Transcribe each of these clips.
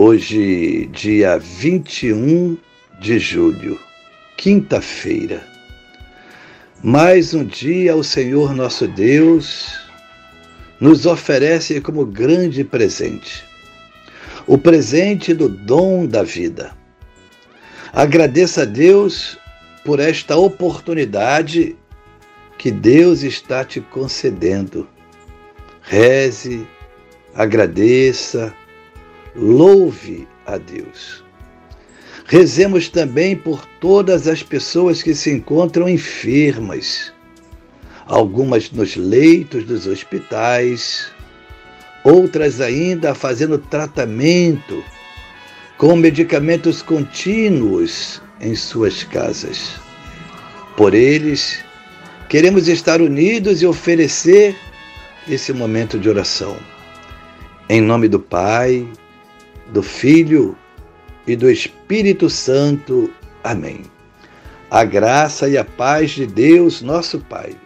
Hoje, dia 21 de julho, quinta-feira. Mais um dia o Senhor nosso Deus nos oferece como grande presente. O presente do dom da vida. Agradeça a Deus por esta oportunidade que Deus está te concedendo. Reze, agradeça, Louve a Deus. Rezemos também por todas as pessoas que se encontram enfermas, algumas nos leitos dos hospitais, outras ainda fazendo tratamento com medicamentos contínuos em suas casas. Por eles, queremos estar unidos e oferecer esse momento de oração. Em nome do Pai, do Filho e do Espírito Santo. Amém. A graça e a paz de Deus, nosso Pai,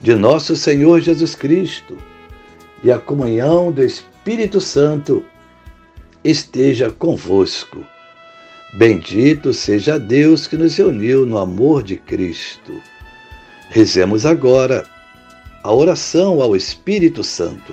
de nosso Senhor Jesus Cristo e a comunhão do Espírito Santo esteja convosco. Bendito seja Deus que nos uniu no amor de Cristo. Rezemos agora a oração ao Espírito Santo.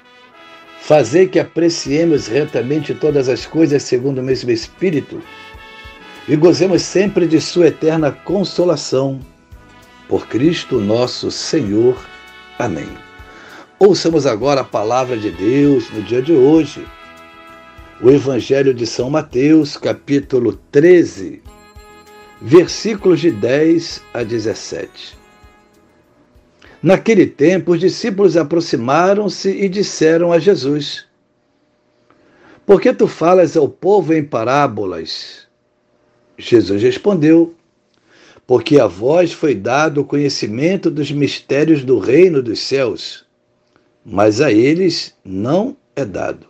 Fazer que apreciemos retamente todas as coisas segundo o mesmo Espírito e gozemos sempre de Sua eterna consolação. Por Cristo nosso Senhor. Amém. Ouçamos agora a palavra de Deus no dia de hoje. O Evangelho de São Mateus, capítulo 13, versículos de 10 a 17. Naquele tempo, os discípulos aproximaram-se e disseram a Jesus: Por que tu falas ao povo em parábolas? Jesus respondeu: Porque a vós foi dado o conhecimento dos mistérios do reino dos céus, mas a eles não é dado.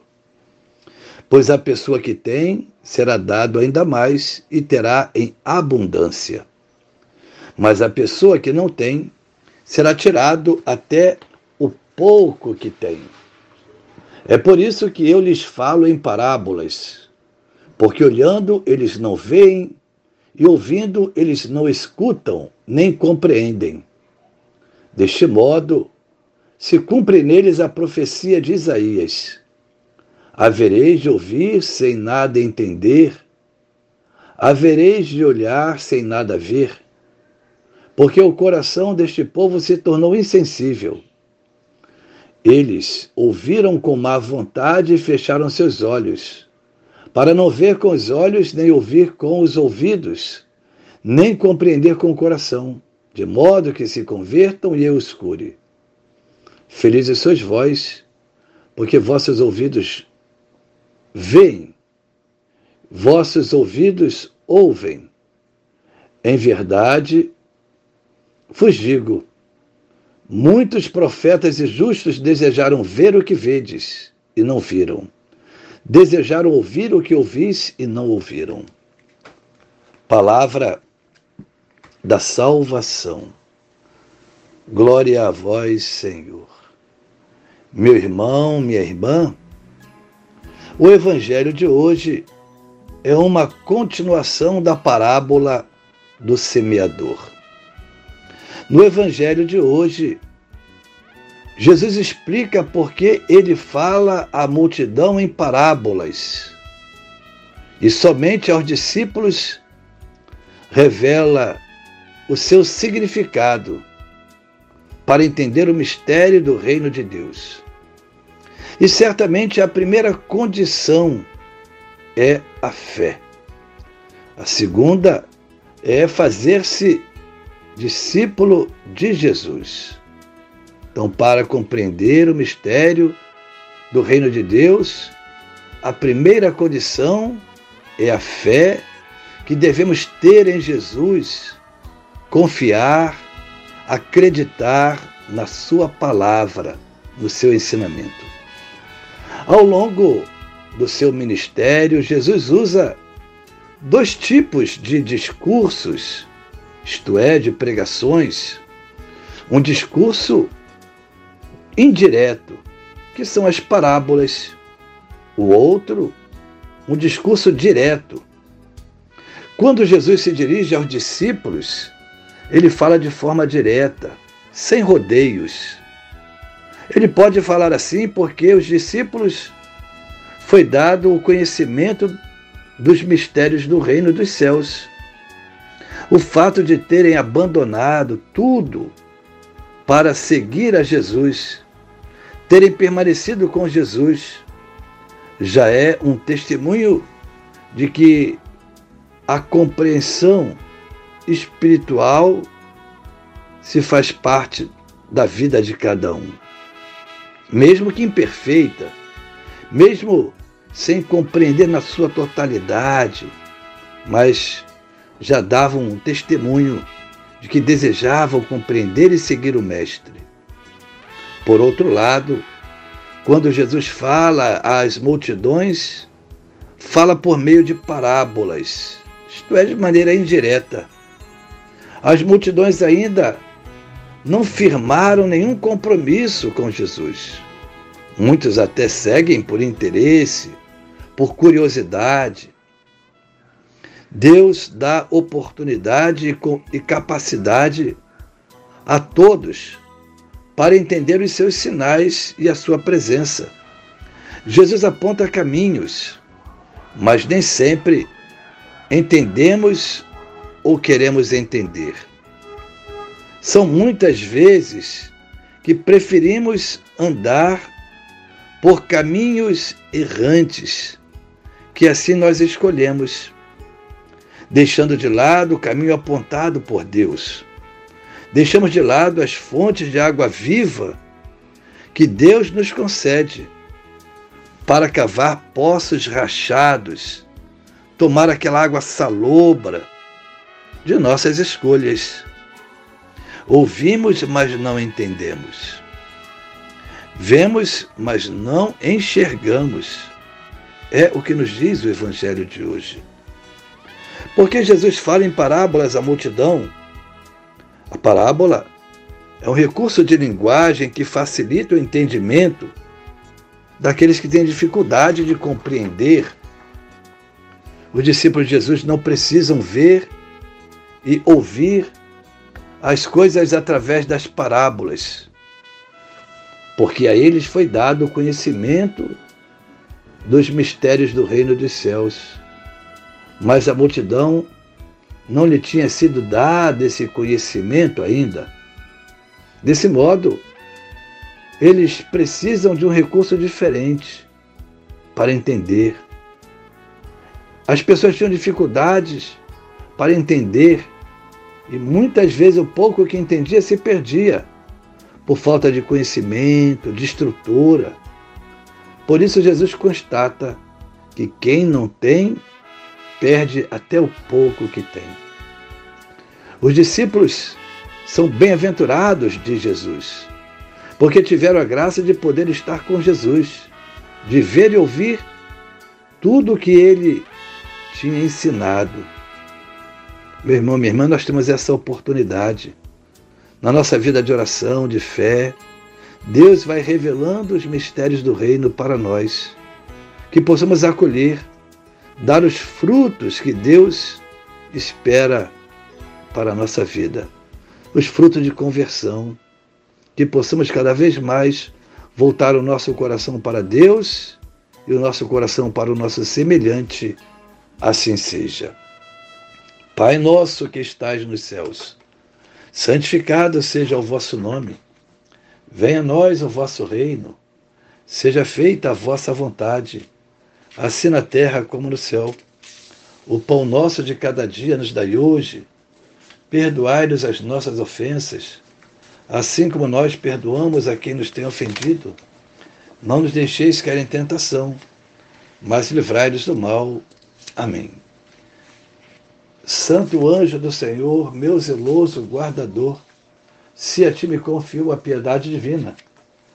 Pois a pessoa que tem será dado ainda mais e terá em abundância. Mas a pessoa que não tem, será tirado até o pouco que tem. É por isso que eu lhes falo em parábolas, porque olhando eles não veem, e ouvindo eles não escutam, nem compreendem. Deste modo, se cumpre neles a profecia de Isaías: havereis de ouvir sem nada entender, havereis de olhar sem nada ver porque o coração deste povo se tornou insensível. Eles ouviram com má vontade e fecharam seus olhos, para não ver com os olhos, nem ouvir com os ouvidos, nem compreender com o coração, de modo que se convertam e eu os cure. Felizes sois vós, porque vossos ouvidos veem, vossos ouvidos ouvem. Em verdade, vos muitos profetas e justos desejaram ver o que vedes e não viram. Desejaram ouvir o que ouvis e não ouviram. Palavra da salvação. Glória a vós, Senhor. Meu irmão, minha irmã, o evangelho de hoje é uma continuação da parábola do semeador. No evangelho de hoje, Jesus explica por que ele fala à multidão em parábolas e somente aos discípulos revela o seu significado para entender o mistério do reino de Deus. E certamente a primeira condição é a fé. A segunda é fazer-se discípulo de Jesus. Então, para compreender o mistério do reino de Deus, a primeira condição é a fé que devemos ter em Jesus, confiar, acreditar na Sua palavra, no seu ensinamento. Ao longo do seu ministério, Jesus usa dois tipos de discursos, isto é, de pregações. Um discurso indireto, que são as parábolas. O outro, um discurso direto. Quando Jesus se dirige aos discípulos, ele fala de forma direta, sem rodeios. Ele pode falar assim porque os discípulos foi dado o conhecimento dos mistérios do reino dos céus. O fato de terem abandonado tudo para seguir a Jesus, terem permanecido com Jesus, já é um testemunho de que a compreensão espiritual se faz parte da vida de cada um. Mesmo que imperfeita, mesmo sem compreender na sua totalidade, mas já davam um testemunho de que desejavam compreender e seguir o Mestre. Por outro lado, quando Jesus fala às multidões, fala por meio de parábolas, isto é, de maneira indireta. As multidões ainda não firmaram nenhum compromisso com Jesus. Muitos até seguem por interesse, por curiosidade. Deus dá oportunidade e capacidade a todos para entender os seus sinais e a sua presença. Jesus aponta caminhos, mas nem sempre entendemos ou queremos entender. São muitas vezes que preferimos andar por caminhos errantes que assim nós escolhemos, deixando de lado o caminho apontado por Deus. Deixamos de lado as fontes de água viva que Deus nos concede para cavar poços rachados, tomar aquela água salobra de nossas escolhas. Ouvimos, mas não entendemos. Vemos, mas não enxergamos. É o que nos diz o Evangelho de hoje. Porque Jesus fala em parábolas à multidão. A parábola é um recurso de linguagem que facilita o entendimento daqueles que têm dificuldade de compreender. Os discípulos de Jesus não precisam ver e ouvir as coisas através das parábolas, porque a eles foi dado o conhecimento dos mistérios do reino dos céus. Mas a multidão não lhe tinha sido dado esse conhecimento ainda. Desse modo, eles precisam de um recurso diferente para entender. As pessoas tinham dificuldades para entender e muitas vezes o pouco que entendia se perdia por falta de conhecimento, de estrutura. Por isso, Jesus constata que quem não tem, perde até o pouco que tem. Os discípulos são bem-aventurados de Jesus, porque tiveram a graça de poder estar com Jesus, de ver e ouvir tudo o que ele tinha ensinado. Meu irmão, minha irmã, nós temos essa oportunidade. Na nossa vida de oração, de fé, Deus vai revelando os mistérios do reino para nós, que possamos acolher, dar os frutos que Deus espera para a nossa vida, os frutos de conversão, que possamos cada vez mais voltar o nosso coração para Deus e o nosso coração para o nosso semelhante, assim seja. Pai nosso que estais nos céus, santificado seja o vosso nome. Venha a nós o vosso reino. Seja feita a vossa vontade, assim na terra como no céu. O pão nosso de cada dia nos dai hoje. Perdoai-nos as nossas ofensas, assim como nós perdoamos a quem nos tem ofendido. Não nos deixeis cair em tentação, mas livrai-nos do mal. Amém. Santo anjo do Senhor, meu zeloso guardador, se a ti me confio a piedade divina,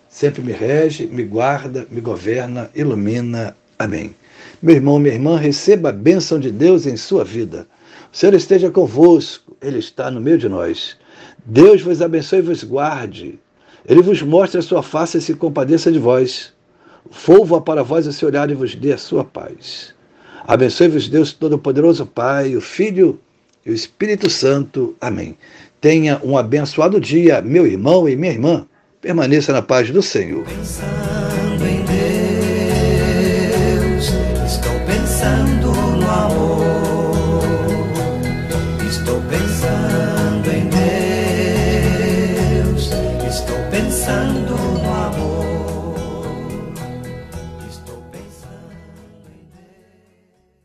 sempre me rege, me guarda, me governa, ilumina. Amém. Meu irmão, minha irmã, receba a bênção de Deus em sua vida. O Senhor esteja convosco, Ele está no meio de nós. Deus vos abençoe e vos guarde. Ele vos mostre a sua face e se compadeça de vós. Volva para vós o seu olhar e vos dê a sua paz. Abençoe-vos Deus Todo-Poderoso, Pai, o Filho e o Espírito Santo. Amém. Tenha um abençoado dia, meu irmão e minha irmã. Permaneça na paz do Senhor. Pensando em Deus, pensar.